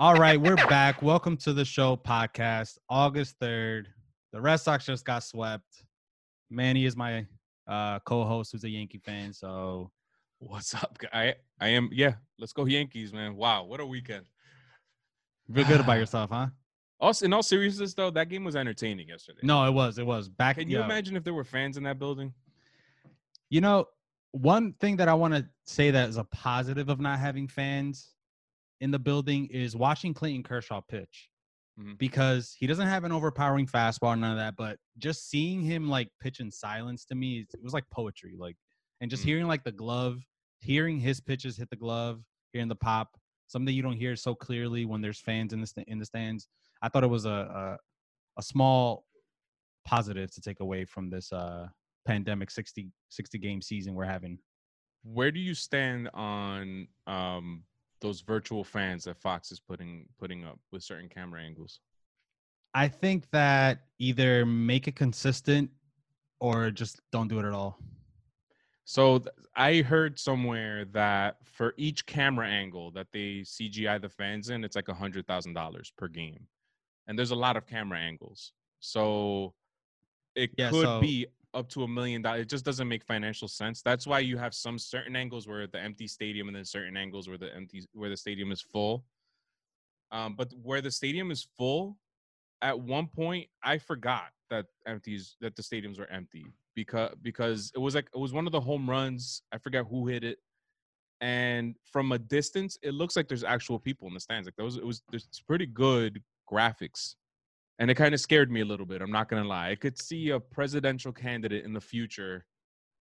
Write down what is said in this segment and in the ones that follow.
All right, we're back. Welcome to the show podcast. August 3rd. The Red Sox just got swept. Manny is my uh, co-host who's a Yankee fan. So What's up, guy? I am. Yeah, let's go Yankees, man. Wow, what a weekend. feel good about yourself, huh? Also, in all seriousness, though, that game was entertaining yesterday. No, it was. It was back. Can you yeah. imagine if there were fans in that building? You know, one thing that I want to say that is a positive of not having fans in the building is watching Clayton Kershaw pitch Mhm. because he doesn't have an overpowering fastball, none of that. But just seeing him like pitch in silence to me, it was like poetry. Like, and just Mhm. hearing like the glove, hearing his pitches hit the glove, hearing the pop, something you don't hear so clearly when there's fans in the sta- in the stands. I thought it was a a, a small positive to take away from this uh pandemic 60 60 game season we're having. Where do you stand on um, those virtual fans that Fox is putting putting up with certain camera angles? I think that either make it consistent or just don't do it at all. So th- I heard somewhere that for each camera angle that they CGI the fans in, it's like a hundred thousand dollars per game, and there's a lot of camera angles. So it Yeah, could so- be up to a million dollars. It just doesn't make financial sense. That's why you have some certain angles where the empty stadium, and then certain angles where the empty where the stadium is full. Um, but where the stadium is full, at one point I forgot that empties that the stadiums were empty because because it was like it was one of the home runs. I forget who hit it, and from a distance, it looks like there's actual people in the stands. Like those, it was there's pretty good graphics, and it kind of scared me a little bit. I'm not gonna lie. I could see a presidential candidate in the future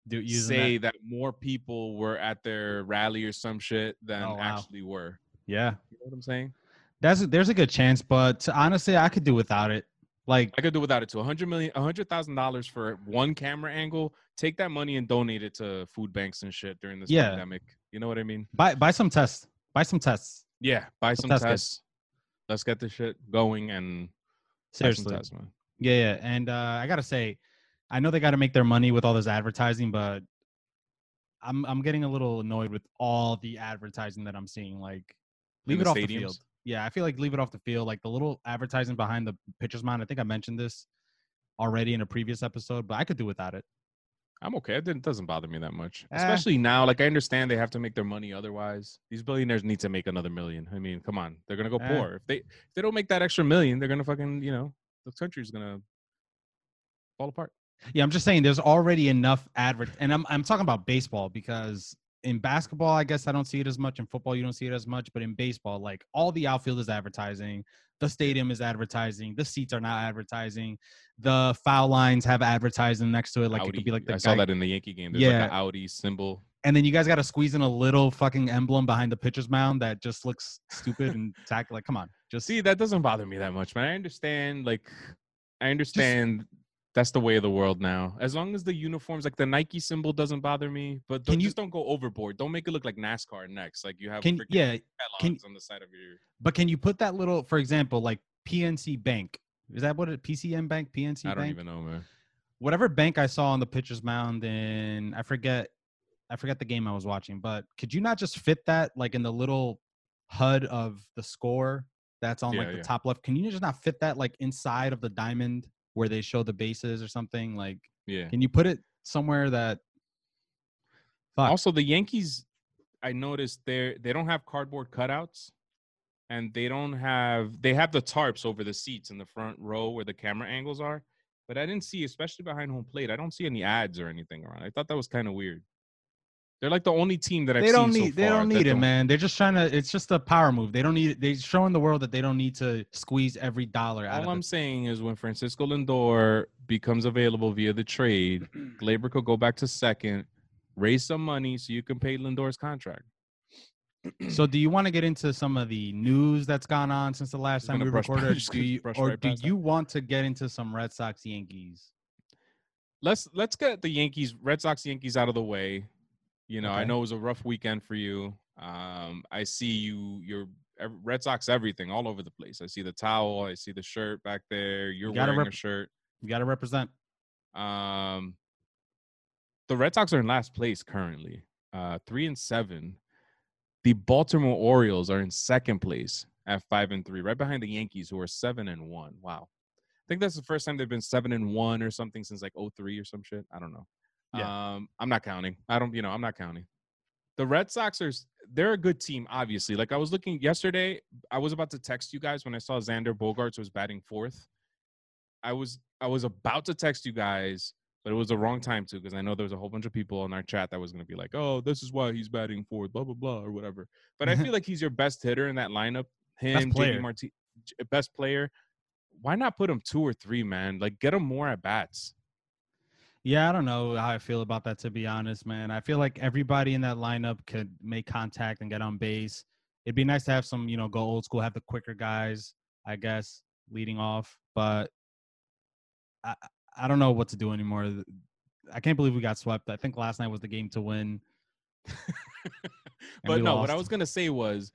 Do say that. that. more people were at their rally or some shit than Oh, wow. actually were. Yeah. You know what I'm saying? That's there's a good chance, but honestly, I could do without it. Like I could do without it too. A hundred million, a hundred thousand dollars for one camera angle. Take that money and donate it to food banks and shit during this Yeah. pandemic. You know what I mean? buy buy some tests. Buy some tests. Yeah. Buy some test tests. kits. Let's get this shit going and some Seriously. Yeah, yeah. And uh, I gotta say, I know they got to make their money with all this advertising, but I'm I'm getting a little annoyed with all the advertising that I'm seeing. Like, In leave the it off the field. Yeah, I feel like leave it off the field. Like the little advertising behind the pitcher's mound. I think I mentioned this already in a previous episode, but I could do without it. I'm okay. It didn't- doesn't bother me that much, Eh. especially now. Like I understand they have to make their money otherwise. These billionaires need to make another million. I mean, come on, they're gonna go Eh. poor if they if they don't make that extra million. They're gonna fucking you know the country's gonna fall apart. Yeah, I'm just saying there's already enough advert and I'm I'm talking about baseball because in basketball, I guess I don't see it as much. In football, you don't see it as much, but in baseball, like all the outfield is advertising, the stadium is advertising, the seats are not advertising, the foul lines have advertising next to it, like it could be like the I saw that in the Yankee game. There's like Yeah. an Audi symbol. and then you guys got to squeeze in a little fucking emblem behind the pitcher's mound that just looks stupid and tack. Like, come on, just See, that doesn't bother me that much, man. I understand, like, I understand that's the way of the world now. As long as the uniforms, like the Nike symbol, doesn't bother me, but don't, you- just don't go overboard. Don't make it look like NASCAR next. Like you have can freaking yeah, can- on the side of your. but can you put that little, for example, like PNC Bank? Is that what it? PCM Bank, PNC I don't Bank? even know, man. whatever bank I saw on the pitcher's mound in I forget I forget the game I was watching, but could you not just fit that like in the little HUD of the score that's on like the yeah. top left? Can you just not fit that like inside of the diamond where they show the bases or something? Like Yeah. can you put it somewhere that fuck Also, the Yankees, I noticed they they don't have cardboard cutouts, and they don't have they have the tarps over the seats in the front row where the camera angles are. But I didn't see, especially behind home plate, I don't see any ads or anything around. I thought that was kind of weird. They're like the only team that I've they don't seen need so they don't need it, man. They're just trying to it's just a power move. They don't need they're showing the world that they don't need to squeeze every dollar out All I'm it. saying is when Francisco Lindor becomes available via the trade, Gleyber could go back to second, raise some money so you can pay Lindor's contract. So, do you want to get into some of the news that's gone on since the last time we recorded? Do you, or right do past that. you want to get into some Red Sox Yankees? let's let's get the Yankees, Red Sox, Yankees out of the way. You know, I know it was a rough weekend for you. Um, I see you, you're Red Sox everything all over the place. I see the towel, I see the shirt back there. You're gotta wearing a shirt. You got to represent. Um, the Red Sox are in last place currently, uh, three and seven. The Baltimore Orioles are in second place, at five and three, right behind the Yankees, who are seven and one. Wow. I think that's the first time they've been seven and one or something since like 03 or some shit. I don't know. Yeah. Um, I'm not counting. I don't, you know, I'm not counting. The Red Sox are they're a good team, obviously. Like I was looking yesterday, I was about to text you guys when I saw Xander Bogaerts was batting fourth. I was I was about to text you guys, but it was the wrong time to because I know there was a whole bunch of people in our chat that was gonna be like, "Oh, this is why he's batting fourth, blah blah blah, or whatever. But I feel like he's your best hitter in that lineup. Him, JD. Best player. Why not put him two or three, man? Like get him more at bats. Yeah, I don't know how I feel about that to be honest, man. I feel like everybody in that lineup could make contact and get on base. It'd be nice to have some, you know, go old school, have the quicker guys, I guess, leading off. But I I don't know what to do anymore. I can't believe we got swept. I think last night was the game to win. but no, what I was gonna say was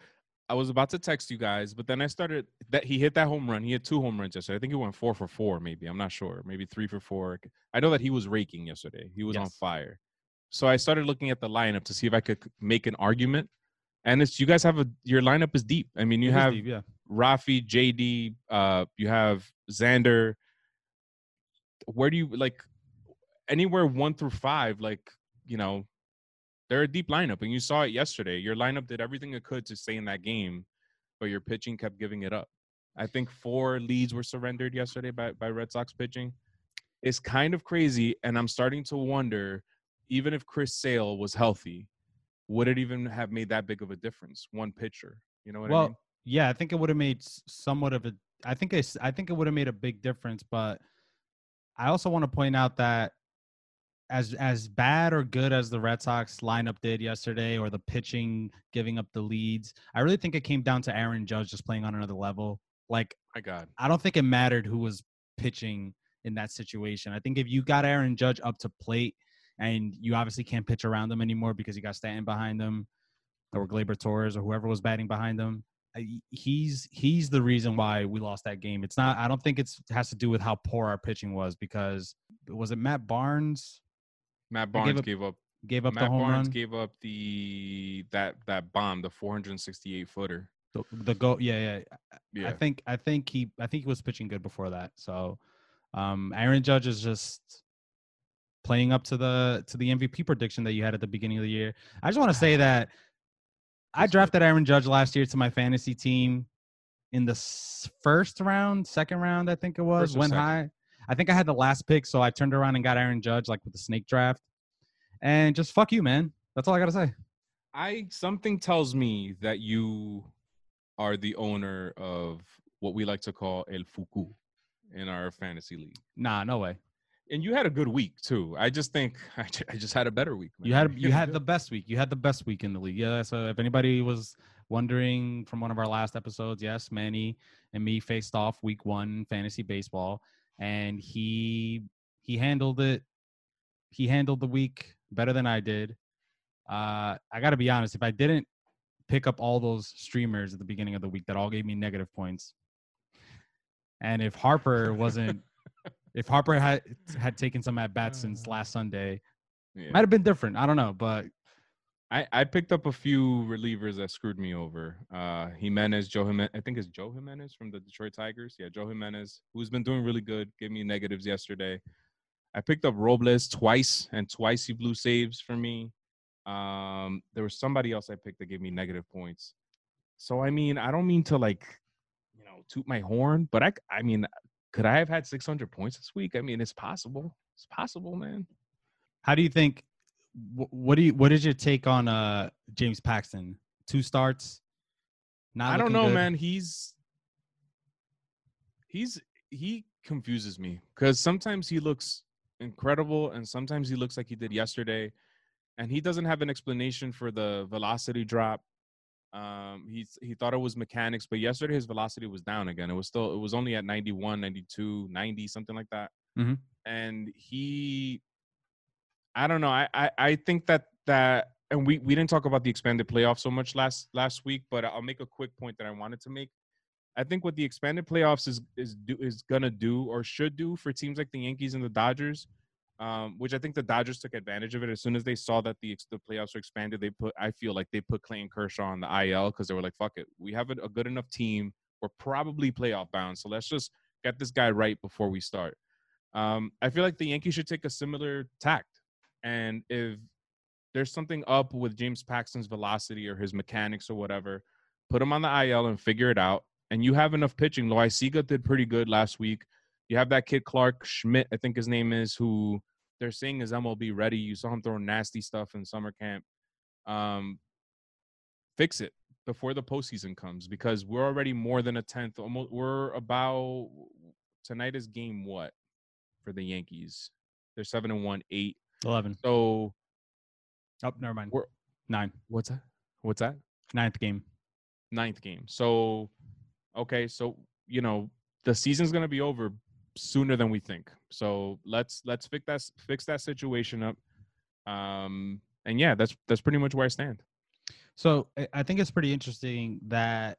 I was about to text you guys, but then I started that he hit that home run. He had two home runs yesterday. I think he went four for four, maybe. I'm not sure. Maybe three for four. I know that he was raking yesterday. He was on fire. So I started looking at the lineup to see if I could make an argument. And it's you guys have a your lineup is deep. I mean, you It have deep, yeah. Rafi, JD, uh, you have Xander. Where do you like anywhere one through five? Like, you know, they're a deep lineup, and you saw it yesterday. Your lineup did everything it could to stay in that game, but your pitching kept giving it up. I think four leads were surrendered yesterday by, by Red Sox pitching. It's kind of crazy, and I'm starting to wonder, even if Chris Sale was healthy, would it even have made that big of a difference? One pitcher, you know what well, I mean? yeah, I think it would have made somewhat of a. I think it's. I think it would have made a big difference, but I also want to point out that as as bad or good as the Red Sox lineup did yesterday, or the pitching giving up the leads, I really think it came down to Aaron Judge just playing on another level. Like My God. I don't think it mattered who was pitching in that situation. I think if you got Aaron Judge up to plate and you obviously can't pitch around them anymore because you got Stanton behind them or Gleyber Torres or whoever was batting behind them, uh, he's he's the reason why we lost that game. It's not I don't think it's has to do with how poor our pitching was because was it Matt Barnes Matt Barnes gave up gave up. gave up Matt the home Barnes run? gave up the that that bomb, the 468 footer. the, the go yeah, yeah. Yeah, I think I think he I think he was pitching good before that. So um Aaron Judge is just playing up to the to the MVP prediction that you had at the beginning of the year. I just want to say that I drafted Aaron Judge last year to my fantasy team in the first round, second round, I think it was. Went second. high. I think I had the last pick, so I turned around and got Aaron Judge like with the snake draft. And just fuck you, man. That's all I gotta say. I something tells me that you are the owner of what we like to call El Fuku in our fantasy league. Nah, no way. And you had a good week too. I just think I, I just had a better week. You had you had the best week. You had the best week in the league. Yeah. So if anybody was wondering from one of our last episodes, yes, Manny and me faced off week one fantasy baseball, and he he handled it. He handled the week better than I did. Uh, I got to be honest. If I didn't pick up all those streamers at the beginning of the week that all gave me negative points, and if Harper wasn't, if Harper had had taken some at bats since last Sunday, Yeah. might have been different. I don't know, but I, I picked up a few relievers that screwed me over. Uh, Jimenez, Joe Jimenez, I think it's Joe Jimenez from the Detroit Tigers. Yeah, Joe Jimenez, who's been doing really good, gave me negatives yesterday. I picked up Robles twice, and twice he blew saves for me. Um, there was somebody else I picked that gave me negative points. So I mean, I don't mean to like, you know, toot my horn, but I, I mean, could I have had 600 points this week? I mean, it's possible. It's possible, man. how do you think? Wh- What do you? What is your take on uh James Paxton? Two starts. Not I don't know, good? man. He's he's he confuses me because sometimes he looks incredible and sometimes he looks like he did yesterday, and he doesn't have an explanation for the velocity drop. Um, he he thought it was mechanics, but yesterday his velocity was down again. It was still it was only at 91, 92, 90, something like that. Mhm. And he, I don't know. I, I I think that that and we we didn't talk about the expanded playoffs so much last last week, but I'll make a quick point that I wanted to make. I think what the expanded playoffs is is do is gonna do or should do for teams like the Yankees and the Dodgers. um, which I think the Dodgers took advantage of it. As soon as they saw that the the playoffs were expanded, they put I feel like they put Clayton Kershaw on the IL because they were like, "Fuck it, we have a, a good enough team. We're probably playoff bound, so let's just get this guy right before we start." Um, I feel like the Yankees should take a similar tact, and if there's something up with James Paxton's velocity or his mechanics or whatever, put him on the IL and figure it out. And you have enough pitching. Loaisiga did pretty good last week. You have that kid Clarke Schmidt, I think his name is, who they're saying is MLB ready. You saw him throwing nasty stuff in summer camp. Um, fix it before the postseason comes because we're already more than a tenth. Almost, we're about tonight is game what for the Yankees? They're seven and one, eight. 11. So, oh, never mind. We're, Nine. What's that? What's that? Ninth game. Ninth game. So, okay, so you know the season's gonna be over sooner than we think. So let's let's fix that fix that situation up. Um, and yeah, that's that's pretty much where I stand. So I think it's pretty interesting that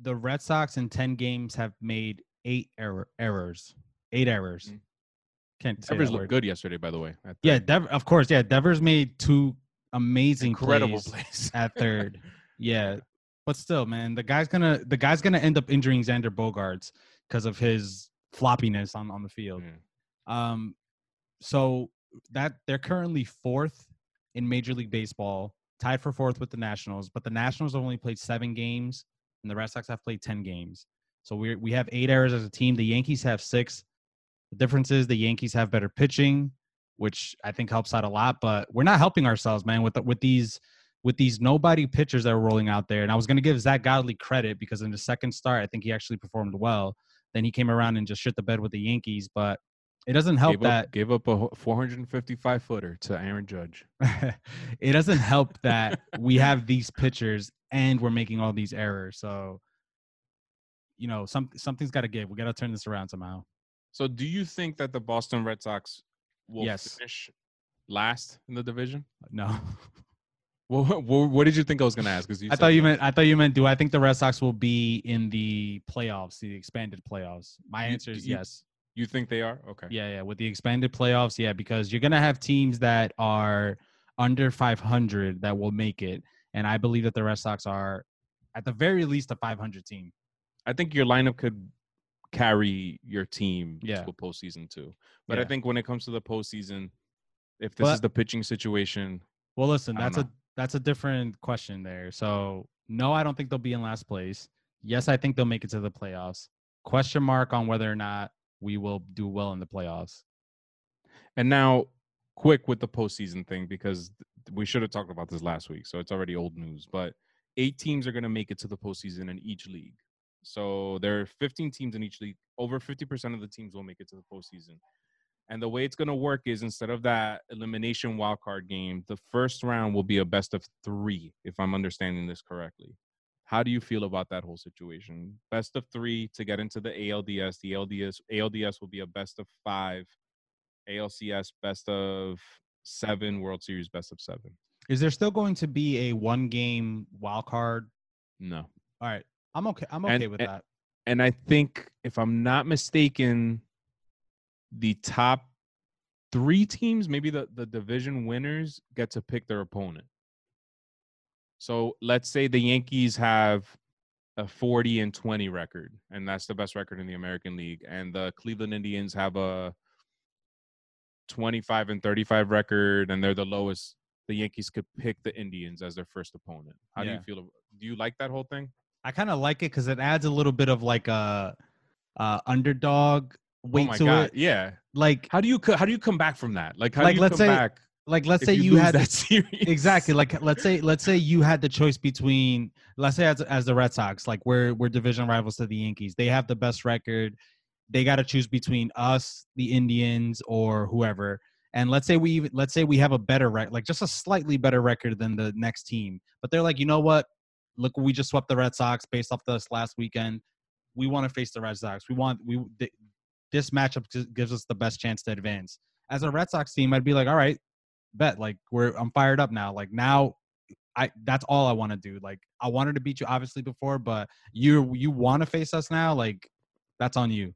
the Red Sox in ten games have made eight error errors, eight errors. Mm-hmm. Can't say Devers looked good yesterday, by the way. Yeah, Dev, of course. Yeah, Devers made two amazing incredible plays, plays. at third. yeah, but still, man, the guy's gonna the guy's gonna end up injuring Xander Bogaerts because of his floppiness on on the field. Mm. Um, so that they're currently fourth in Major League Baseball, tied for fourth with the Nationals. But the Nationals have only played seven games, and the Red Sox have played ten games. So we we have eight errors as a team. The Yankees have six. The difference is the Yankees have better pitching, which I think helps out a lot. But we're not helping ourselves, man, with the, with these with these nobody pitchers that are rolling out there. And I was going to give Zack Godley credit because in the second start, I think he actually performed well. Then he came around and just shit the bed with the Yankees, but it doesn't help gave that up, gave up a 455 footer to Aaron Judge. it doesn't help that we have these pitchers and we're making all these errors. So, you know, some something's got to give. We got to turn this around somehow. So, do you think that the Boston Red Sox will yes. finish last in the division? Uh, no. Well, what did you think I was going to ask? Because I thought you meant I thought you meant do I think the Red Sox will be in the playoffs, the expanded playoffs? My you, answer is you, yes. You think they are? Okay. Yeah, yeah. With the expanded playoffs, yeah, because you're gonna have teams that are under 500 that will make it, and I believe that the Red Sox are, at the very least, a 500 team. I think your lineup could carry your team yeah. to a postseason too. But yeah. I think when it comes to the postseason, if this but, is the pitching situation, well, listen, that's a that's a different question there. So no, I don't think they'll be in last place. Yes, I think they'll make it to the playoffs. Question mark on whether or not we will do well in the playoffs. And now, quick with the postseason thing because we should have talked about this last week, so it's already old news. But eight teams are going to make it to the postseason in each league. So there are 15 teams in each league. Over 50% of the teams will make it to the postseason. And the way it's going to work is instead of that elimination wildcard game, the first round will be a best of three, if I'm understanding this correctly. How do you feel about that whole situation? Best of three to get into the ALDS. The ALDS ALDS will be a best of five. ALCS best of seven. World Series best of seven. Is there still going to be a one game wild card? No. All right. I'm okay. I'm okay and, with and, that. And I think if I'm not mistaken, the top three teams, maybe the, the division winners, get to pick their opponent. So let's say the Yankees have a 40 and 20 record, and that's the best record in the American League, and the Cleveland Indians have a 25 and 35 record, and they're the lowest. The Yankees could pick the Indians as their first opponent. How yeah. do you feel? Do you like that whole thing? I kind of like it because it adds a little bit of like a, a underdog oh weight oh to God. it. Yeah. Like how do you how do you come back from that? Like how like, do you let's come say, back? Like let's say you, you had that series. Exactly. Like let's say let's say you had the choice between let's say as as the Red Sox, like we're we're division rivals to the Yankees. They have the best record. They got to choose between us, the Indians, or whoever. And let's say we even let's say we have a better record, like just a slightly better record than the next team. But they're like, you know what? Look, we just swept the Red Sox based off this last weekend. We want to face the Red Sox. We want we this matchup gives us the best chance to advance. As a Red Sox team, I'd be like, all right, bet like we're I'm fired up now. Like now I that's all I want to do. Like I wanted to beat you obviously before, but you you want to face us now, like that's on you.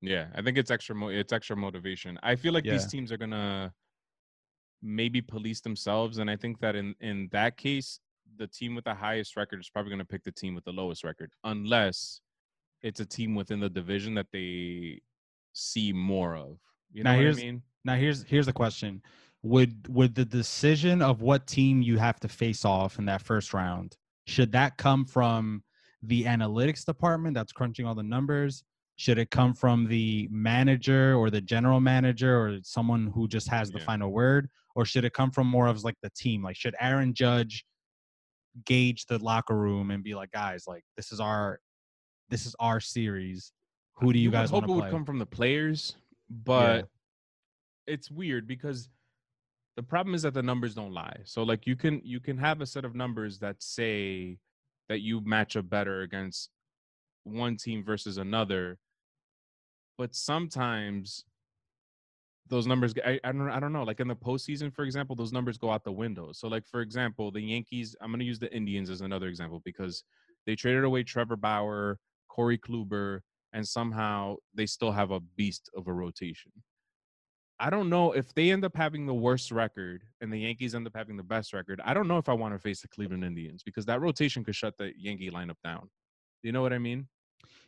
Yeah, I think it's extra. Mo- it's extra motivation. I feel like these teams are gonna maybe police themselves, and I think that in in that case, the team with the highest record is probably gonna pick the team with the lowest record, unless it's a team within the division that they see more of. You know Now what I here's- mean? Now here's here's the question: Would would the decision of what team you have to face off in that first round should that come from the analytics department that's crunching all the numbers? Should it come from the manager or the general manager or someone who just has the Yeah. final word? Or should it come from more of like the team? Like should Aaron Judge gauge the locker room and be like, guys, like this is our this is our series. Uh, Who do you, guys hope want it to would come from the players, but it's weird because the problem is that the numbers don't lie. So like you can you can have a set of numbers that say that you match up better against one team versus another, but sometimes those numbers I, I don't I don't know like in the postseason for example those numbers go out the window. So like for example the Yankees I'm going to use the Indians as another example because they traded away Trevor Bauer, Corey Kluber, and somehow they still have a beast of a rotation. I don't know if they end up having the worst record and the Yankees end up having the best record. I don't know if I want to face the Cleveland Indians because that rotation could shut the Yankee lineup down. You know what I mean?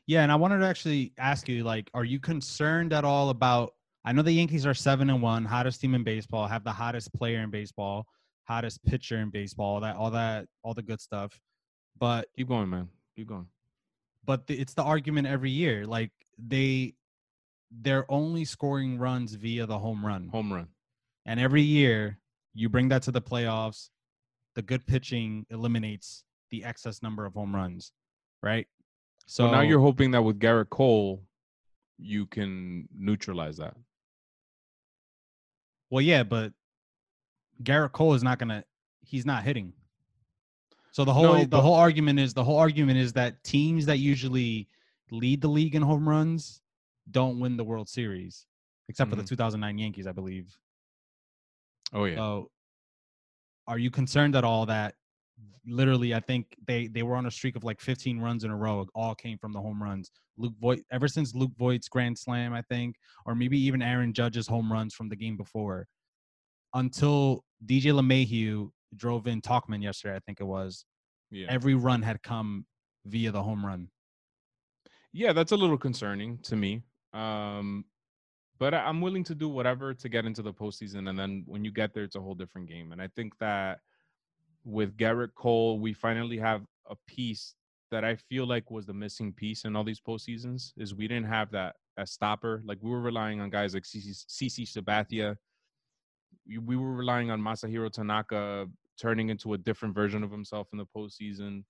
Yeah, and I wanted to actually ask you, like, are you concerned at all about? I know the Yankees are seven and one, hottest team in baseball, have the hottest player in baseball, hottest pitcher in baseball, all that, all that, all the good stuff. But Keep going, man. Keep going. but the, it's the argument every year. Like they, they're only scoring runs via the home run, Home run. and every year you bring that to the playoffs. The good pitching eliminates the excess number of home runs, right? So now you're hoping that with Gerrit Cole, you can neutralize that. Well, yeah, but Gerrit Cole is not gonna. He's not hitting. So the whole No, the whole argument is the whole argument is that teams that usually lead the league in home runs don't win the World Series, except for the Mhm. 2009 Yankees, I believe. Oh yeah. So, are you concerned at all that literally? I think they they were on a streak of like 15 runs in a row. All came from the home runs. Luke Voit, ever since Luke Voit's grand slam, I think, or maybe even Aaron Judge's home runs from the game before, until DJ LeMahieu drove in Tauchman yesterday. I think it was. yeah. Every run had come via the home run. Yeah, that's a little concerning to me. Um, but I'm willing to do whatever to get into the postseason, and then when you get there, it's a whole different game. And I think that with Gerrit Cole, we finally have a piece that I feel like was the missing piece in all these postseasons. Is we didn't have that a stopper. Like we were relying on guys like CC, Sabathia. We, we were relying on Masahiro Tanaka turning into a different version of himself in the postseason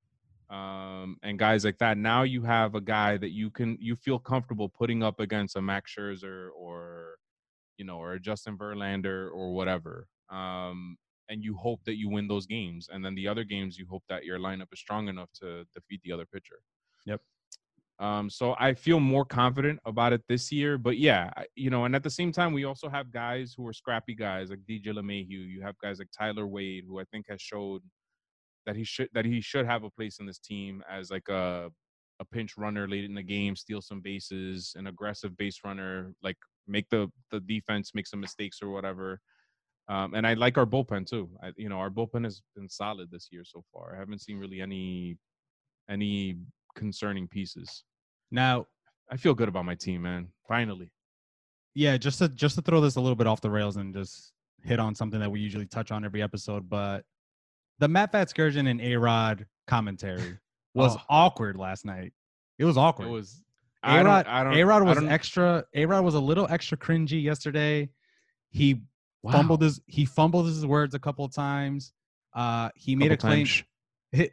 um, and guys like that. Now you have a guy that you can you feel comfortable putting up against a Max Scherzer or you know or a Justin Verlander or whatever. Um, and you hope that you win those games, and then the other games you hope that your lineup is strong enough to defeat the other pitcher. Yep. Um, so I feel more confident about it this year, but yeah, I- you know, and at the same time, we also have guys who are scrappy guys like DJ LeMahieu. You have guys like Tyler Wade, who I think has showed that he should that he should have a place in this team as like a a pinch runner late in the game, steal some bases, an aggressive base runner, like make the the defense make some mistakes or whatever. Um, and I like our bullpen too. I, you know, our bullpen has been solid this year so far. I haven't seen really any any concerning pieces. Now, I feel good about my team, man. Finally. yeah, just to just to throw this a little bit off the rails and just hit on something that we usually touch on every episode, but the Matt Vasgersian and A Rod commentary was Oh. awkward last night. It was awkward. It was I A Rod I don't- A Rod was extra A Rod was a little extra cringy yesterday. He Wow. fumbled his he fumbled his words a couple of times. Uh he made a claim times. hit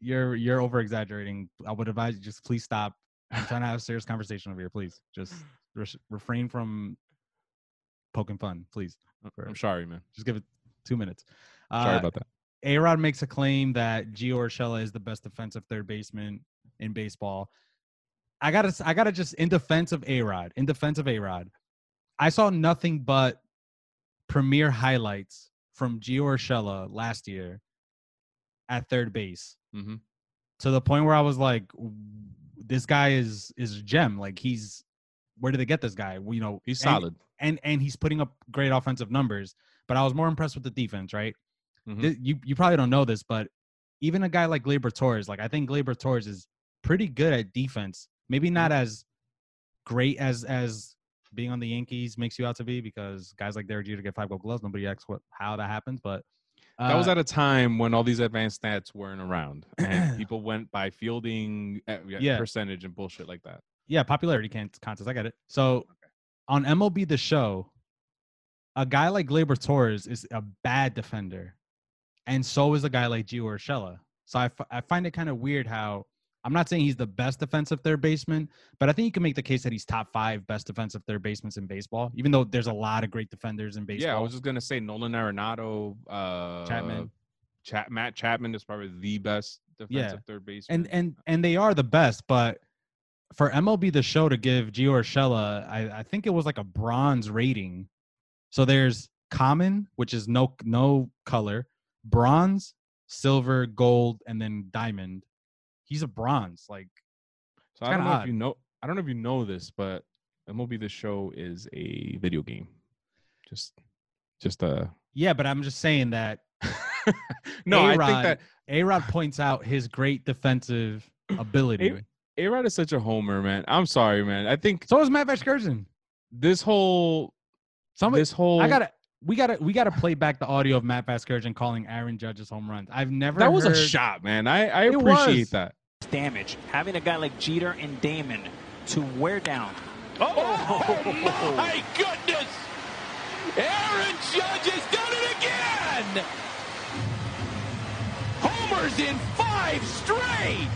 you're you're over exaggerating. I would advise you just please stop. I'm trying to have a serious conversation over here. Please just re- refrain from poking fun, please. I'm sorry, man. Just give it two minutes. Sorry Uh, about that. A Rod makes a claim that Gio Urshela is the best defensive third baseman in baseball. I gotta, I gotta just in defense of A Rod, in defense of A Rod, I saw nothing but premier highlights from Gio Urshela last year at third base hmm to the point where I was like, this guy is is a gem. Like he's where did they get this guy? Well, you know, He's and- solid. and and he's putting up great offensive numbers. But I was more impressed with the defense, right? Mhm. Th- you you probably don't know this, but even a guy like Gleyber Torres, like I think Gleyber Torres is pretty good at defense. Maybe not as great as as being on the Yankees makes you out to be, because guys like Derek Jeter get five gold gloves. Nobody asks what how that happens, but that was uh, at a time when all these advanced stats weren't around, and people went by fielding uh, yeah, percentage and bullshit like that. yeah popularity can contest. I get it. So on MLB the Show, a guy like Gleyber Torres is a bad defender, and so is a guy like Gio Urshela. So I, f- I find it kind of weird how I'm not saying he's the best defensive third baseman, but I think you can make the case that he's top five best defensive third basemen in baseball. Even though there's a lot of great defenders in baseball. Yeah, I was just gonna say Nolan Arenado, uh, Chapman. Matt Chapman is probably the best defensive third baseman. and and and they are the best, but for MLB the show to give Gio Urshela, I, I think it was like a bronze rating. So there's common, which is no no color, bronze, silver, gold, and then diamond. He's a bronze. Like so I don't know if you know. I don't know if you know this, but MLB the Show is a video game. Just, just uh yeah, but I'm just saying that no, I A-Rod- think that A Rod points out his great defensive ability. A Rod is such a homer, man. I'm sorry, man. I think So is Matt Vasgersian. this whole Somebody this whole I gotta we gotta we gotta play back the audio of Matt Vasgersian calling Aaron Judge's home runs. I've never that was a shot, man. I I It appreciate was. that. damage. Having a guy like Jeter and Damon to wear down. Oh, my goodness! Aaron Judge has done it again! Homers in five straight!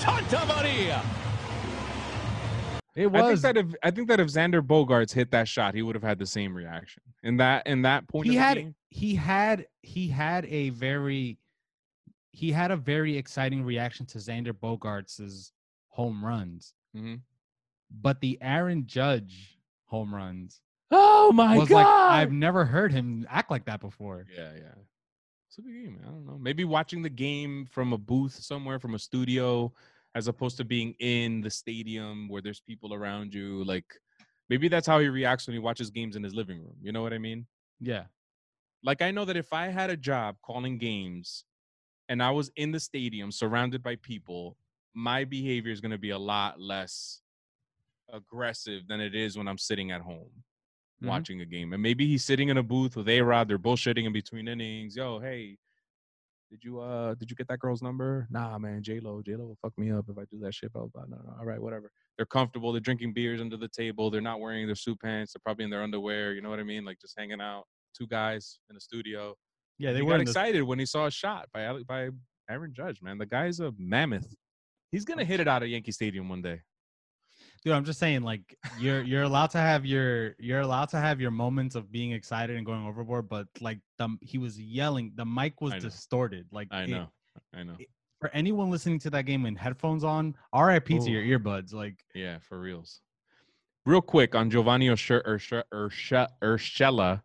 Santa Maria! It was. I think that if I think that if Xander Bogaerts hit that shot, he would have had the same reaction. In that in that point, he had game, he had he had a very he had a very exciting reaction to Xander Bogaerts' home runs, Mhm. but the Aaron Judge home runs Oh my was like I've never heard him act like that before. Yeah, yeah. It's a good game. I don't know. Maybe watching the game from a booth somewhere, from a studio, as opposed to being in the stadium where there's people around you. Like maybe that's how he reacts when he watches games in his living room. You know what I mean? Yeah, Like I know that if I had a job calling games and I was in the stadium surrounded by people, my behavior is going to be a lot less aggressive than it is when I'm sitting at home Mhm. watching a game. And maybe he's sitting in a booth with A Rod, they're bullshitting in between innings. Yo, hey, did you uh did you get that girl's number? Nah, man, J Lo, J Lo will fuck me up if I do that shit. Blah, blah, blah. No, no, all right, whatever. They're comfortable, they're drinking beers under the table, they're not wearing their suit pants, they're probably in their underwear, you know what I mean? Like just hanging out, two guys in a studio. yeah, they were the- excited when he saw a shot by by Aaron Judge, man. The guy's a mammoth. He's gonna hit it out of Yankee Stadium one day. Dude, I'm just saying, like you're you're allowed to have your you're allowed to have your moments of being excited and going overboard, but like the he was yelling, the mic was distorted. Like I it- know. I know. for anyone listening to that game with headphones on, RIP to your earbuds. Like Yeah, for reals. Real quick on Giovanni Ursher- Ursher- Urshe- Urshela,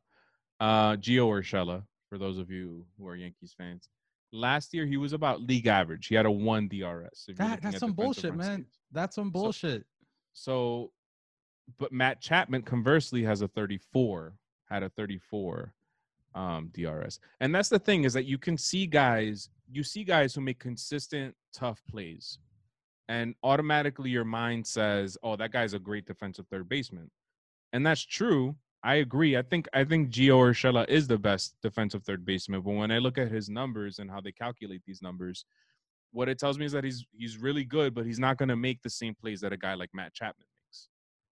uh, Gio Urshela, for those of you who are Yankees fans. Last year, he was about league average. He had a one DRS. that that's some bullshit, man. That's some bullshit. So, but Matt Chapman conversely has a 34, had a 34 um, DRS. And that's the thing is that you can see guys, you see guys who make consistent, tough plays. And automatically your mind says, oh, that guy's a great defensive third baseman. And that's true. I agree. I think I think Gio Urshela is the best defensive third baseman. But when I look at his numbers and how they calculate these numbers, what it tells me is that he's he's really good, but he's not going to make the same plays that a guy like Matt Chapman makes.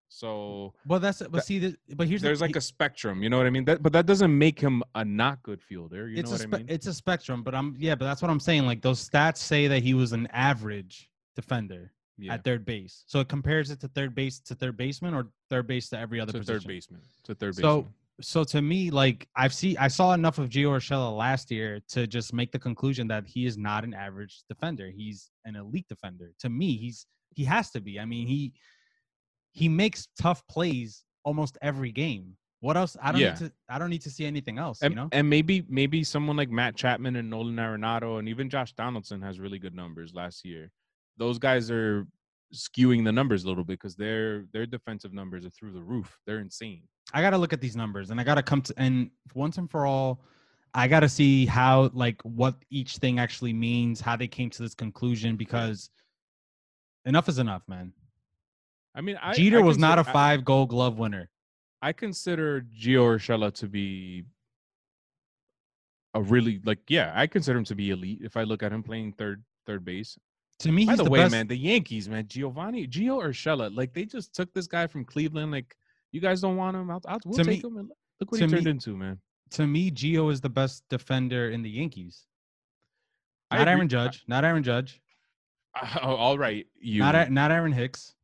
So Well, that's but that- see, the, but here's there's the, like a spectrum, you know what I mean? That, but that doesn't make him a not good fielder. You it's know a what spe- I mean? it's a spectrum. But I'm yeah, but that's what I'm saying. Like those stats say that he was an average defender Yeah, at third base. So it compares it to third base to third baseman or third base to every other to position. third baseman. To third baseman. so to me, like I've seen, I saw enough of Gio Urshela last year to just make the conclusion that he is not an average defender. He's an elite defender. To me, he's he has to be. I mean, he he makes tough plays almost every game. What else? I don't Yeah. need to. I don't need to see anything else. And, you know? and maybe maybe someone like Matt Chapman and Nolan Arenado and even Josh Donaldson has really good numbers last year. Those guys are skewing the numbers a little bit because their their defensive numbers are through the roof. They're insane. I got to look at these numbers and I got to come to and once and for all, I got to see how like what each thing actually means, how they came to this conclusion because enough is enough, man. I mean, I, Jeter I was not a five gold glove winner. I consider Gio Urshela to be a really like yeah, I consider him to be elite if I look at him playing third third base. To me, By he's the, the, way, best. man, the Yankees, man, Giovanni, Gio Urshela, like they just took this guy from Cleveland. Like you guys don't want him, I'll, I'll we'll To take me- him. And look what he turned me- into, man. To me, Gio is the best defender in the Yankees. I Not agree. Aaron Judge. Not Aaron Judge. Oh, all right, you Not not Aaron Hicks.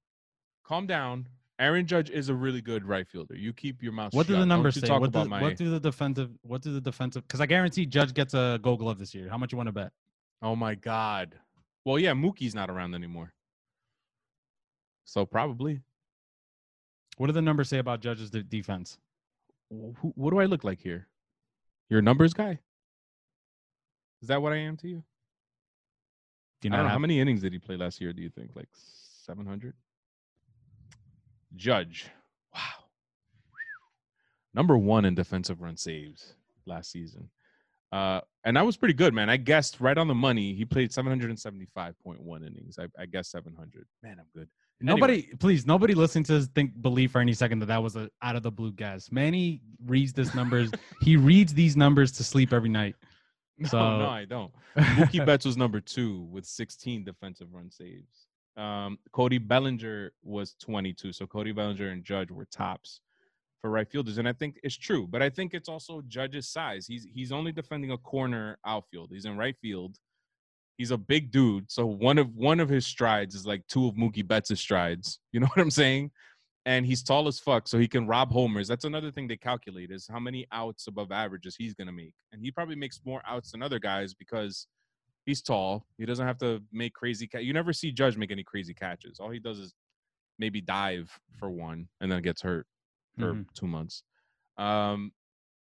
calm down. Aaron Judge is a really good right fielder. You keep your mouth shut. What shut. do the numbers say? Talk What about do, my, what do the defensive? What do the defensive? Because I guarantee Judge gets a Gold Glove this year. How much you want to bet? oh my God. Well, yeah, Mookie's not around anymore. So probably. What do the numbers say about Judge's de- defense? Wh- what do I look like here? You're a numbers guy. Is that what I am to you? Do you I don't know. How many innings did he play last year? Do you think like 700? Judge. Wow. Number one in defensive run saves last season. Uh, and that was pretty good, man. I guessed right on the money. He played 775.1 innings. I, I guessed 700. Man, I'm good. Anyway. Nobody, please, nobody listening to this think believe for any second that that was a out of the blue guess. Manny reads this numbers. he reads these numbers to sleep every night. No, So- no, I don't. Mookie Betts was number two with 16 defensive run saves. Um, Cody Bellinger was 22. So Cody Bellinger and Judge were tops for right fielders, and I think it's true. But I think it's also Judge's size. He's he's only defending a corner outfield. He's in right field. He's a big dude. So one of one of his strides is like two of Mookie Betts' strides. You know what I'm saying? And he's tall as fuck, so he can rob homers. That's another thing they calculate is how many outs above averages he's gonna make. And he probably makes more outs than other guys because he's tall. He doesn't have to make crazy. Ca- you never see Judge make any crazy catches. All he does is maybe dive for one and then gets hurt for Mhm. two months. Um,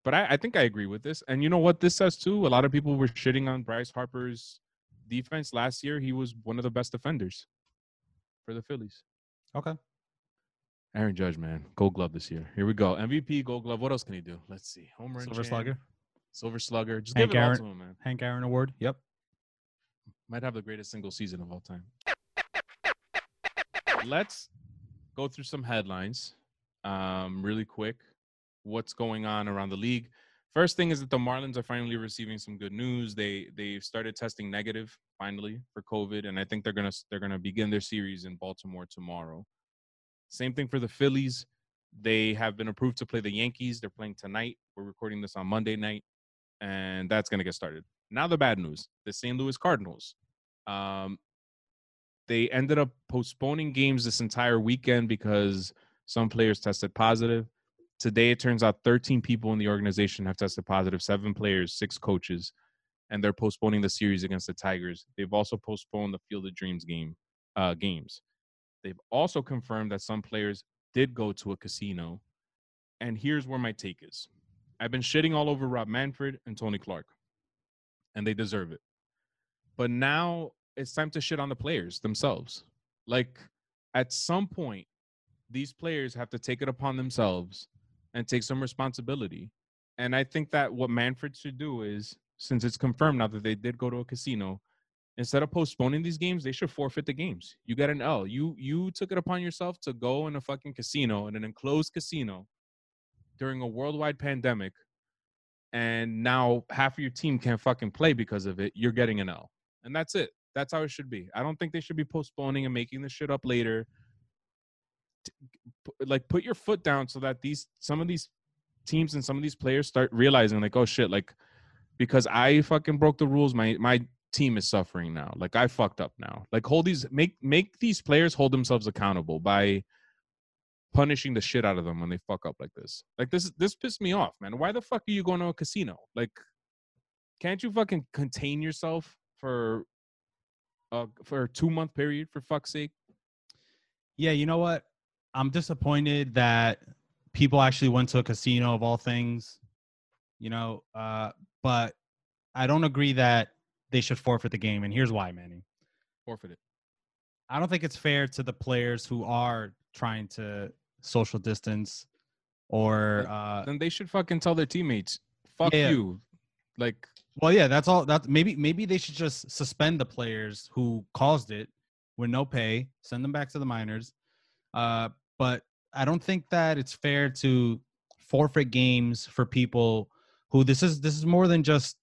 but I, I think I agree with this. And you know what this says too? A lot of people were shitting on Bryce Harper's defense last year. He was one of the best defenders for the Phillies. Okay. Aaron Judge, man, Gold Glove this year. Here we go. MVP, Gold Glove. What else can he do? Let's see. Homer, Silver Chan, Slugger. Silver Slugger. Just Hank give it all Aaron- to him, man. Hank Aaron Award. Yep. Might have the greatest single season of all time. Let's go through some headlines um, really quick. What's going on around the league? First thing is that the Marlins are finally receiving some good news. They they've started testing negative finally for COVID, and I think they're gonna they're gonna begin their series in Baltimore tomorrow. Same thing for the Phillies. They have been approved to play the Yankees. They're playing tonight. We're recording this on Monday night, and that's gonna get started. Now the bad news: the St. Louis Cardinals. Um, they ended up postponing games this entire weekend because some players tested positive. Today, it turns out 13 people in the organization have tested positive, seven players, six coaches, and they're postponing the series against the Tigers. They've also postponed the Field of Dreams game uh, games. They've also confirmed that some players did go to a casino. And here's where my take is I've been shitting all over Rob Manfred and Tony Clark, and they deserve it. But now it's time to shit on the players themselves. Like, at some point, these players have to take it upon themselves and take some responsibility. And I think that what Manfred should do is, since it's confirmed now that they did go to a casino, instead of postponing these games, they should forfeit the games. You got an L. You you took it upon yourself to go in a fucking casino, in an enclosed casino, during a worldwide pandemic, and now half of your team can't fucking play because of it. You're getting an L, and that's it. That's how it should be. I don't think they should be postponing and making this shit up later. Like, put your foot down so that these some of these teams and some of these players start realizing, like, oh shit, like because I fucking broke the rules, my my team is suffering now. Like I fucked up now. Like hold these make make these players hold themselves accountable by punishing the shit out of them when they fuck up like this. Like this this pissed me off, man. Why the fuck are you going to a casino? Like can't you fucking contain yourself for uh for a 2 month period for fuck's sake? Yeah, you know what? I'm disappointed that people actually went to a casino of all things. You know, uh, but I don't agree that they should forfeit the game, and here's why, Manny. Forfeit it. I don't think it's fair to the players who are trying to social distance or uh Then they should fucking tell their teammates, "Fuck Yeah. you." Like, well yeah, that's all that maybe maybe they should just suspend the players who caused it with no pay, send them back to the minors. Uh but I don't think that it's fair to forfeit games for people who this is this is more than just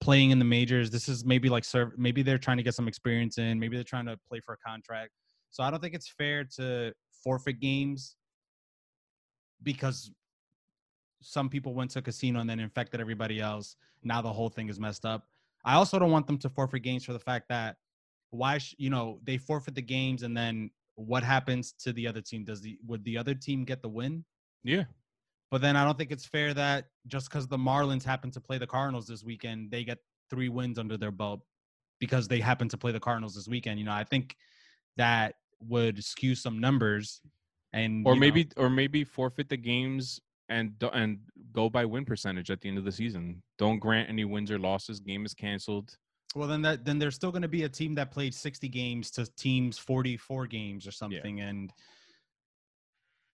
playing in the majors. This is maybe like serve maybe they're trying to get some experience in, maybe they're trying to play for a contract. So I don't think it's fair to forfeit games because some people went to a casino and then infected everybody else. Now the whole thing is messed up. I also don't want them to forfeit games for the fact that why sh- you know they forfeit the games and then what happens to the other team? Does the would the other team get the win? yeah, But then I don't think it's fair that just because the Marlins happen to play the Cardinals this weekend, they get three wins under their belt because they happen to play the Cardinals this weekend. You know, I think that would skew some numbers, and or you know, maybe or maybe forfeit the games and and go by win percentage at the end of the season. Don't grant any wins or losses. Game is canceled. Well then that then there's still going to be a team that played 60 games to teams 44 games or something, and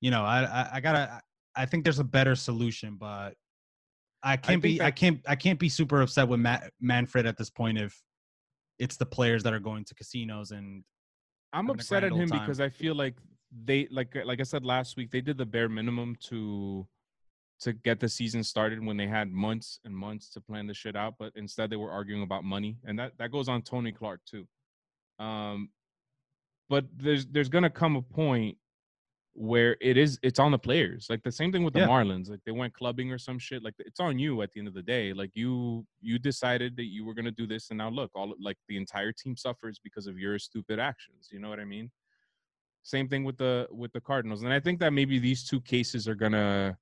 you know, I I, I gotta I think there's a better solution, but. I can't think be. I can't. I can't be super upset with Matt Manfred at this point if it's the players that are going to casinos and I'm upset at him time. because I feel like they like like I said last week they did the bare minimum to to get the season started when they had months and months to plan the shit out, but instead they were arguing about money, and that that goes on Tony Clark too. Um, but there's there's gonna come a point where it is it's on the players like the same thing with the Yeah. marlins like they went clubbing or some shit like it's on you at the end of the day like you you decided that you were going to do this and now look all like the entire team suffers because of your stupid actions you know what i mean same thing with the with the cardinals and i think that maybe these two cases are gonna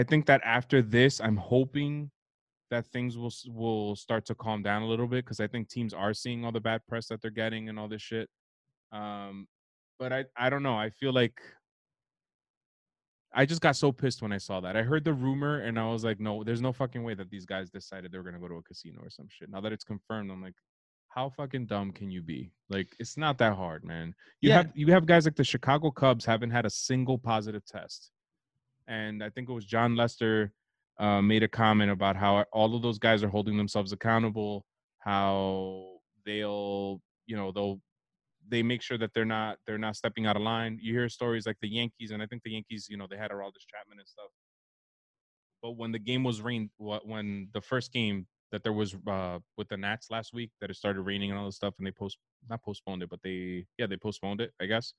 i think that after this i'm hoping that things will will start to calm down a little bit because i think teams are seeing all the bad press that they're getting and all this shit um but I I don't know. I feel like I just got so pissed when I saw that. I heard the rumor and I was like, no, there's no fucking way that these guys decided they were gonna go to a casino or some shit. Now that it's confirmed, I'm like, how fucking dumb can you be? Like, it's not that hard, man. You Yeah. have you have guys like the Chicago Cubs haven't had a single positive test, and I think it was Jon Lester uh, made a comment about how all of those guys are holding themselves accountable, how they'll you know they'll they make sure that they're not they're not stepping out of line. You hear stories like the Yankees, and I think the Yankees, you know, they had Aroldis Chapman and stuff. But when the game was rained, wh- when the first game that there was uh, with the Nats last week, that it started raining and all this stuff, and they post not postponed it, but they yeah they postponed it, I guess.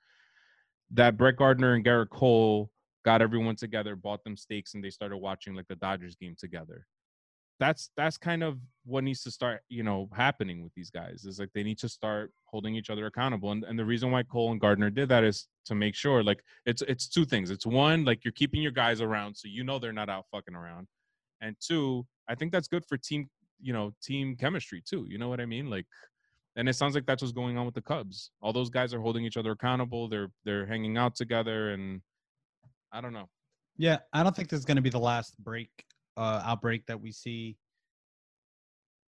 That Brett Gardner and Gerrit Cole got everyone together, bought them steaks, and they started watching like the Dodgers game together. That's that's kind of what needs to start you know happening with these guys is like they need to start holding each other accountable and, and the reason why cole and gardner did that is to make sure like it's it's two things. It's one like you're keeping your guys around so you know they're not out fucking around and two i think that's good for team you know team chemistry too you know what i mean? Like and it sounds like that's what's going on with the cubs. All those guys are holding each other accountable they're they're hanging out together and i don't know Yeah, I don't think this is going to be the last break uh, outbreak that we see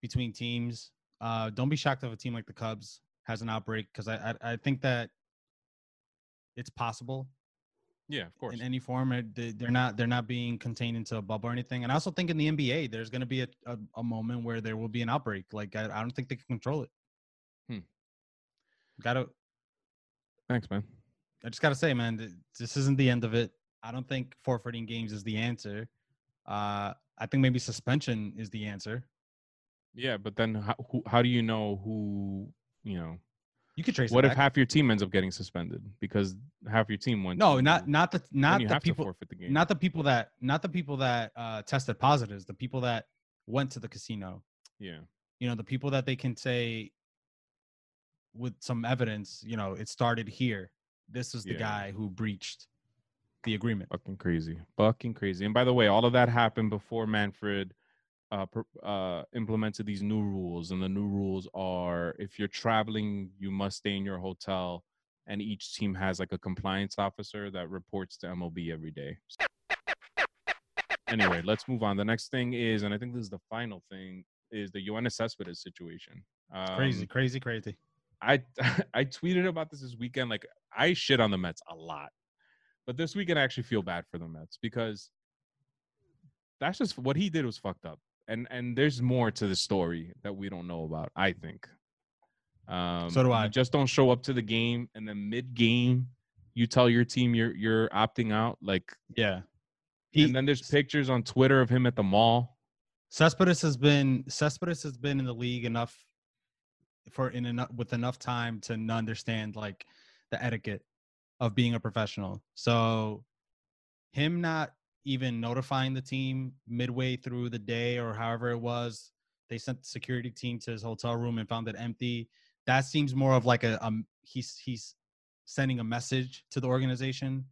between teams. Uh, don't be shocked if a team like the Cubs has an outbreak because I, I I think that it's possible yeah of course in any form. They- They're not they're not being contained into a bubble or anything. And I also think in the NBA there's going to be a, a, a moment where there will be an outbreak. Like I, I don't think they can control it. Hmm. Got to thanks man I just gotta say, man, this isn't the end of it. I don't think forfeiting games is the answer. Uh, I think maybe suspension is the answer. Yeah, but then how, who, how do you know who, you know, You could trace. what if back. half your team ends up getting suspended because half your team went No, to- not not the not the have to people. forfeit the game. Not the people that not the people that uh, tested positives. The people that went to the casino. yeah. You know, the people that they can say with some evidence. You know, it started here. This is the Yeah. guy who breached the agreement. Fucking crazy. Fucking crazy. And by the way, all of that happened before Manfred uh, uh, implemented these new rules. And the new rules are if you're traveling, you must stay in your hotel. And each team has like a compliance officer that reports to MLB every day. Anyway, let's move on. The next thing is, and I think this is the final thing, is the Yoenis Cespedes situation. Um, Crazy, crazy, crazy. I I tweeted about this this weekend. Like I shit on the Mets a lot, but this weekend I actually feel bad for the Mets because that's just what he did was fucked up. And and there's more to the story that we don't know about. I think. Um, So do I. Just don't show up to the game, and then mid game, you tell your team you're you're opting out. Like, Yeah. He, and then there's pictures on Twitter of him at the mall. Cespedes has been Cespedes has been in the league enough for in enough with enough time to understand like the etiquette of being a professional. So him not even notifying the team midway through the day or however it was, they sent the security team to his hotel room and found it empty. That seems more of like a um he's he's sending a message to the organization.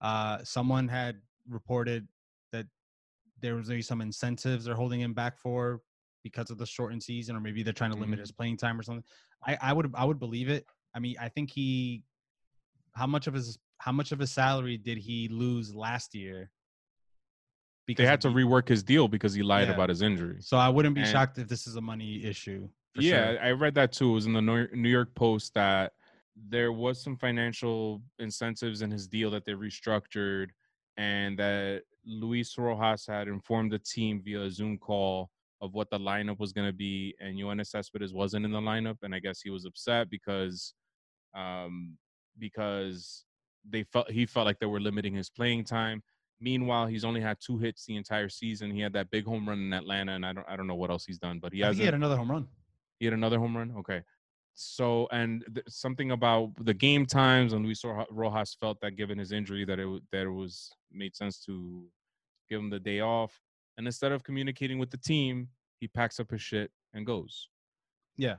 Uh, someone had reported that there was maybe some incentives they're holding him back for because of the shortened season, or maybe they're trying to limit Mhm. his playing time or something. I, I would I would believe it. I mean, I think he how much of his how much of his salary did he lose last year? Because They had to the- rework his deal because he lied Yeah. about his injury. So I wouldn't be and- shocked if this is a money issue. yeah, sure. I read that too. It was in the New York Post that there was some financial incentives in his deal that they restructured, and that Luis Rojas had informed the team via a Zoom call of what the lineup was going to be, and Yoenis Cespedes wasn't in the lineup, and I guess he was upset because, um, because they felt he felt like they were limiting his playing time. Meanwhile, he's only had two hits the entire season. He had that big home run in Atlanta, and I don't I don't know what else he's done, but he has he had another home run. he had another home run. Okay. So and th- something about the game times and we saw Rojas felt that given his injury that it w- that it was made sense to give him the day off. And instead of communicating with the team, he packs up his shit and goes. Yeah.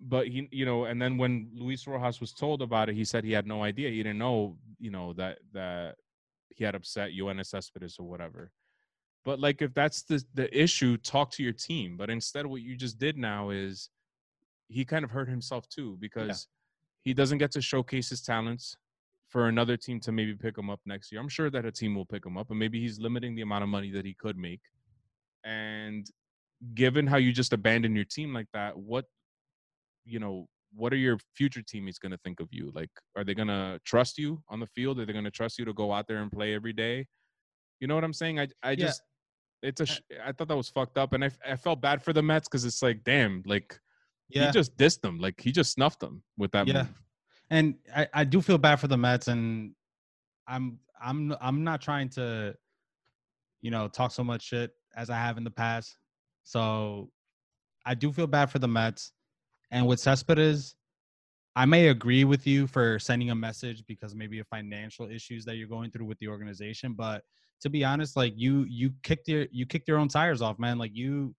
But he, you know, and then when Luis Rojas was told about it, he said he had no idea. He didn't know, you know, that that he had upset Yoenis Cespedes or whatever. But like, if that's the the issue, talk to your team. But instead, what you just did now is he kind of hurt himself too because he doesn't get to showcase his talents for another team to maybe pick him up next year. I'm sure that a team will pick him up, and maybe he's limiting the amount of money that he could make. And given how you just abandon your team like that, what you know, what are your future teammates going to think of you? Like, are they going to trust you on the field? Are they going to trust you to go out there and play every day? You know what I'm saying? I I Yeah. just it's a uh sh- I thought that was fucked up, and i, I felt bad for the Mets because it's like, damn, like Yeah. he just dissed them, like he just snuffed them with that Yeah. move. and I, I do feel bad for the Mets, and I'm I'm I'm not trying to, you know, talk so much shit as I have in the past. So I do feel bad for the Mets, and with Cespedes, I may agree with you for sending a message because maybe of financial issues that you're going through with the organization. But to be honest, like you you kicked your you kicked your own tires off, man. Like you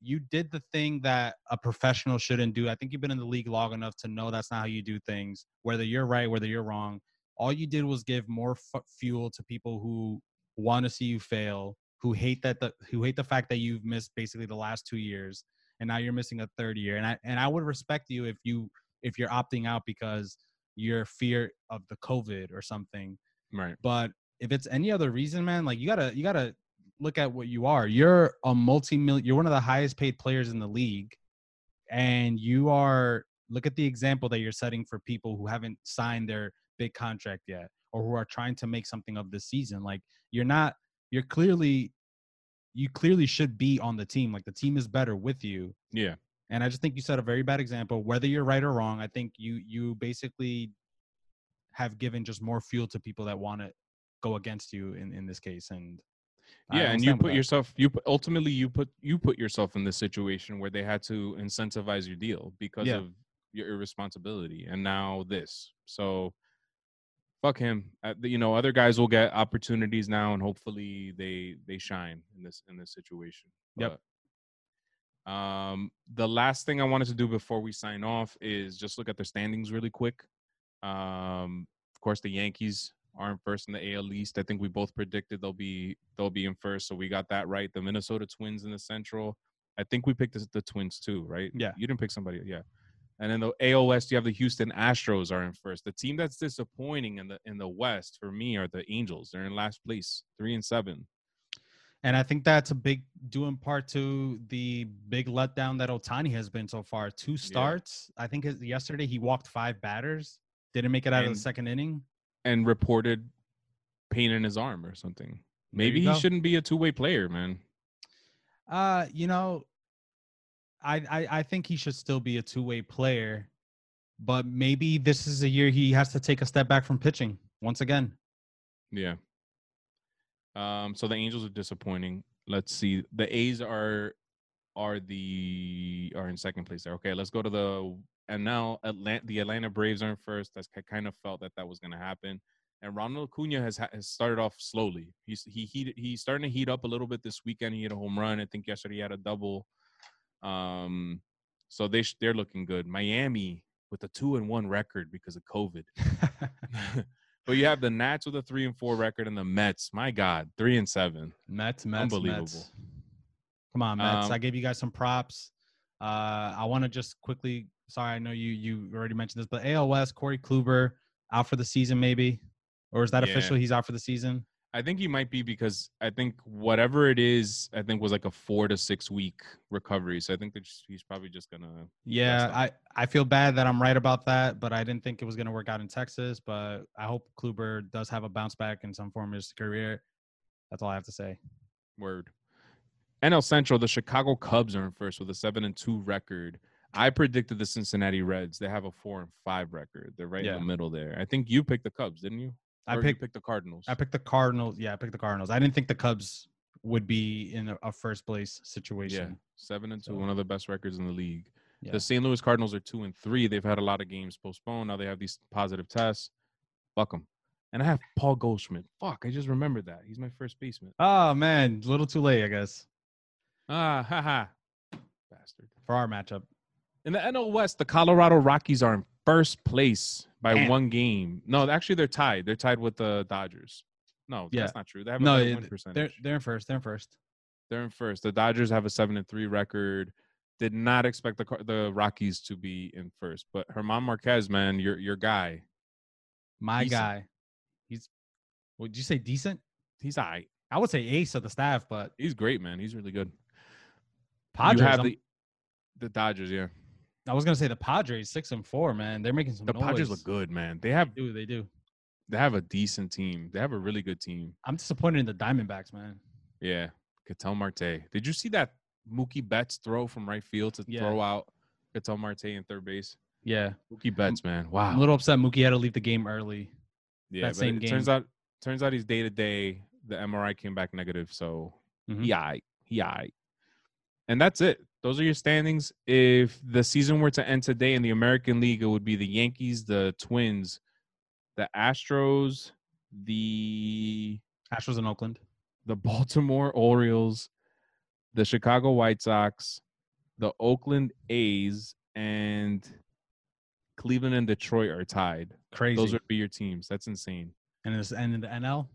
you did the thing that a professional shouldn't do. I think you've been in the league long enough to know that's not how you do things. Whether you're right, whether you're wrong, all you did was give more f- fuel to people who want to see you fail, who hate that the who hate the fact that you've missed basically the last two years, and now you're missing a third year. And I and I would respect you if you if you're opting out because you're fear of the COVID or something. Right. But if it's any other reason, man, like you gotta you gotta look at what you are. You're a multi-million. You're one of the highest paid players in the league, and you are. Look at the example that you're setting for people who haven't signed their big contract yet, or who are trying to make something of this season. Like you're not. You're clearly. You clearly should be on the team. Like the team is better with you. Yeah. And I just think you set a very bad example. Whether you're right or wrong, I think you you basically have given just more fuel to people that want to go against you in in this case. And Yeah, and you put that. yourself you put, ultimately you put you put yourself in this situation where they had to incentivize your deal because Yeah. of your irresponsibility and now this. So fuck him. Uh, you know, other guys will get opportunities now and hopefully they they shine in this in this situation. Yep. But, um the last thing I wanted to do before we sign off is just look at the standings really quick. Um of course the Yankees aren't first in the AL East. I think we both predicted they'll be they'll be in first, so we got that right. The Minnesota Twins in the Central. I think we picked the, the Twins too, right? Yeah. You didn't pick somebody, yeah. And in the West, you have the Houston Astros are in first. The team that's disappointing in the in the West for me are the Angels. They're in last place, three and seven. And I think that's a big due in part to the big letdown that Ohtani has been so far. Two starts. I think his, yesterday he walked five batters, didn't make it out of the second inning. and reported pain in his arm or something. Maybe he go. shouldn't be a two way player, man. Uh, you know, I, I I think he should still be a two way player, but maybe this is a year he has to take a step back from pitching once again. Yeah. Um, so the Angels are disappointing. Let's see. The A's are are the are in second place there. Okay, let's go to the and now Atlanta, the Atlanta Braves are in first. That's I kind of felt that that was going to happen. And Ronald Acuna has has started off slowly. He's he heated, he's starting to heat up a little bit this weekend. He hit a home run. I think yesterday he had a double. Um, so they sh- they're looking good. Miami with a two and one record because of COVID. but you have the Nats with a three and four record, and the Mets. My God, three and seven. Mets, Mets, Unbelievable. Mets. Come on, Mets. Um, I gave you guys some props. Uh, I want to just quickly. Sorry, I know you you already mentioned this, but ALS Corey Kluber out for the season, maybe, or is that Yeah. official? He's out for the season. I think he might be because I think whatever it is, I think was like a four to six week recovery. So I think that he's probably just gonna. Yeah. I I feel bad that I'm right about that, but I didn't think it was going to work out in Texas. But I hope Kluber does have a bounce back in some form of his career. That's all I have to say. Word. NL Central, the Chicago Cubs are in first with a seven and two record. I predicted the Cincinnati Reds. They have a four and five record. They're right Yeah. in the middle there. I think you picked the Cubs, didn't you? I picked picked the Cardinals. I picked the Cardinals. Yeah, I picked the Cardinals. I didn't think the Cubs would be in a, a first place situation. yeah, seven and two, So- one of the best records in the league. Yeah. The St. Louis Cardinals are two and three. They've had a lot of games postponed. Now they have these positive tests. Fuck them. And I have Paul Goldschmidt. Fuck, I just remembered that. He's my first baseman. Oh man, a little too late, I guess, Ah, ha ha, Bastard. for our matchup. In the NL West, the Colorado Rockies are in first place by Damn. one game. No, actually, they're tied. They're tied with the Dodgers. No, Yeah. that's not true. They have No, better it- they're they're in first. They're in first. They're in first. The Dodgers have a seven and three record. Did not expect the the Rockies to be in first, but German Marquez, man, your your guy, My guy. He's. Would you say decent? he's all right. I would say ace of the staff, but He's great, man. He's really good. Padres. you have the the Dodgers, yeah. I was gonna say the Padres six and four, man. They're making some The noise. Padres look good, man. They have They do they do? they have a decent team. They have a really good team. I'm disappointed in the Diamondbacks, man. Yeah. Ketel Marte. Did you see that Mookie Betts throw from right field to Yeah. throw out Ketel Marte in third base? Yeah, Mookie Betts, man. I'm Wow. a little upset. Mookie had to leave the game early. yeah, that same it turns out turns out he's day to day. The MRI came back negative, so Mhm. he aight. He aight. And that's it. Those are your standings. If the season were to end today in the American League, it would be the Yankees, the Twins, the Astros, the Astros in Oakland. the Baltimore Orioles, the Chicago White Sox, the Oakland A's, and Cleveland and Detroit are tied. Crazy. Those would be your teams. That's insane. and this and in the NL.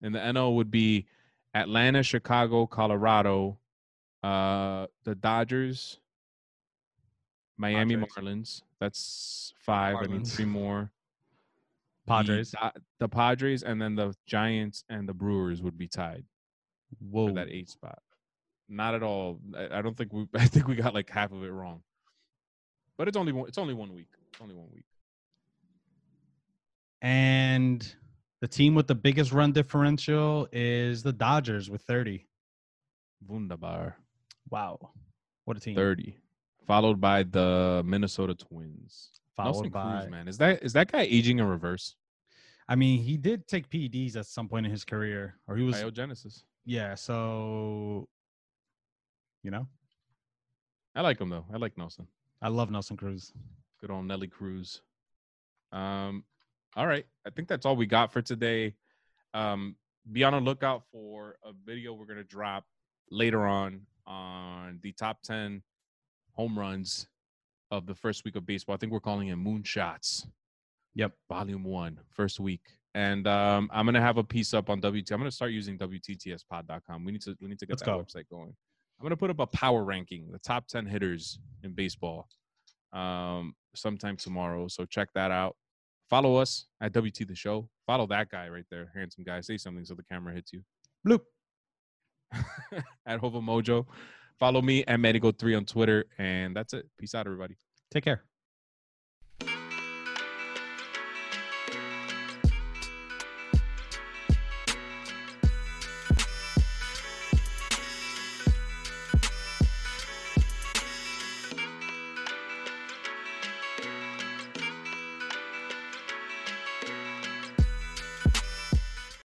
And the NL would be Atlanta, Chicago, Colorado, uh, the Dodgers, Miami Padres. Marlins. That's five. I need Marlins. three more. The Padres. Do- the Padres, and then the Giants and the Brewers would be tied. Whoa. for that eight spot. Not at all. I, I don't think we. I think we got like half of it wrong. But it's only one. It's only one week. It's only one week. And the team with the biggest run differential is the Dodgers with 30. Wunderbar. Wow. What a team. Thirty, followed by the Minnesota Twins. Followed Nelson by Cruz, man, is that is that guy aging in reverse? I mean, he did take PEDs at some point in his career, or he was Biogenesis. yeah. So, you know, I like him though. I like Nelson. I love Nelson Cruz. Good on Nelly Cruz. Um, all right. I think that's all we got for today. Um, be on the lookout for a video we're gonna drop later on on the top ten home runs of the first week of baseball. I think we're calling it moonshots. Yep. Volume one, first week. And um, I'm gonna have a piece up on WT. I'm gonna start using WTTSpod.com. We need to we need to get Let's that go. website going. I'm gonna put up a power ranking, the top 10 hitters in baseball, um, sometime tomorrow. So check that out. Follow us at WT the show. Follow that guy right there, handsome guy. Say something so the camera hits you. Bloop. at Hova Mojo. Follow me at Medigo3 on Twitter. And that's it. Peace out, everybody. Take care.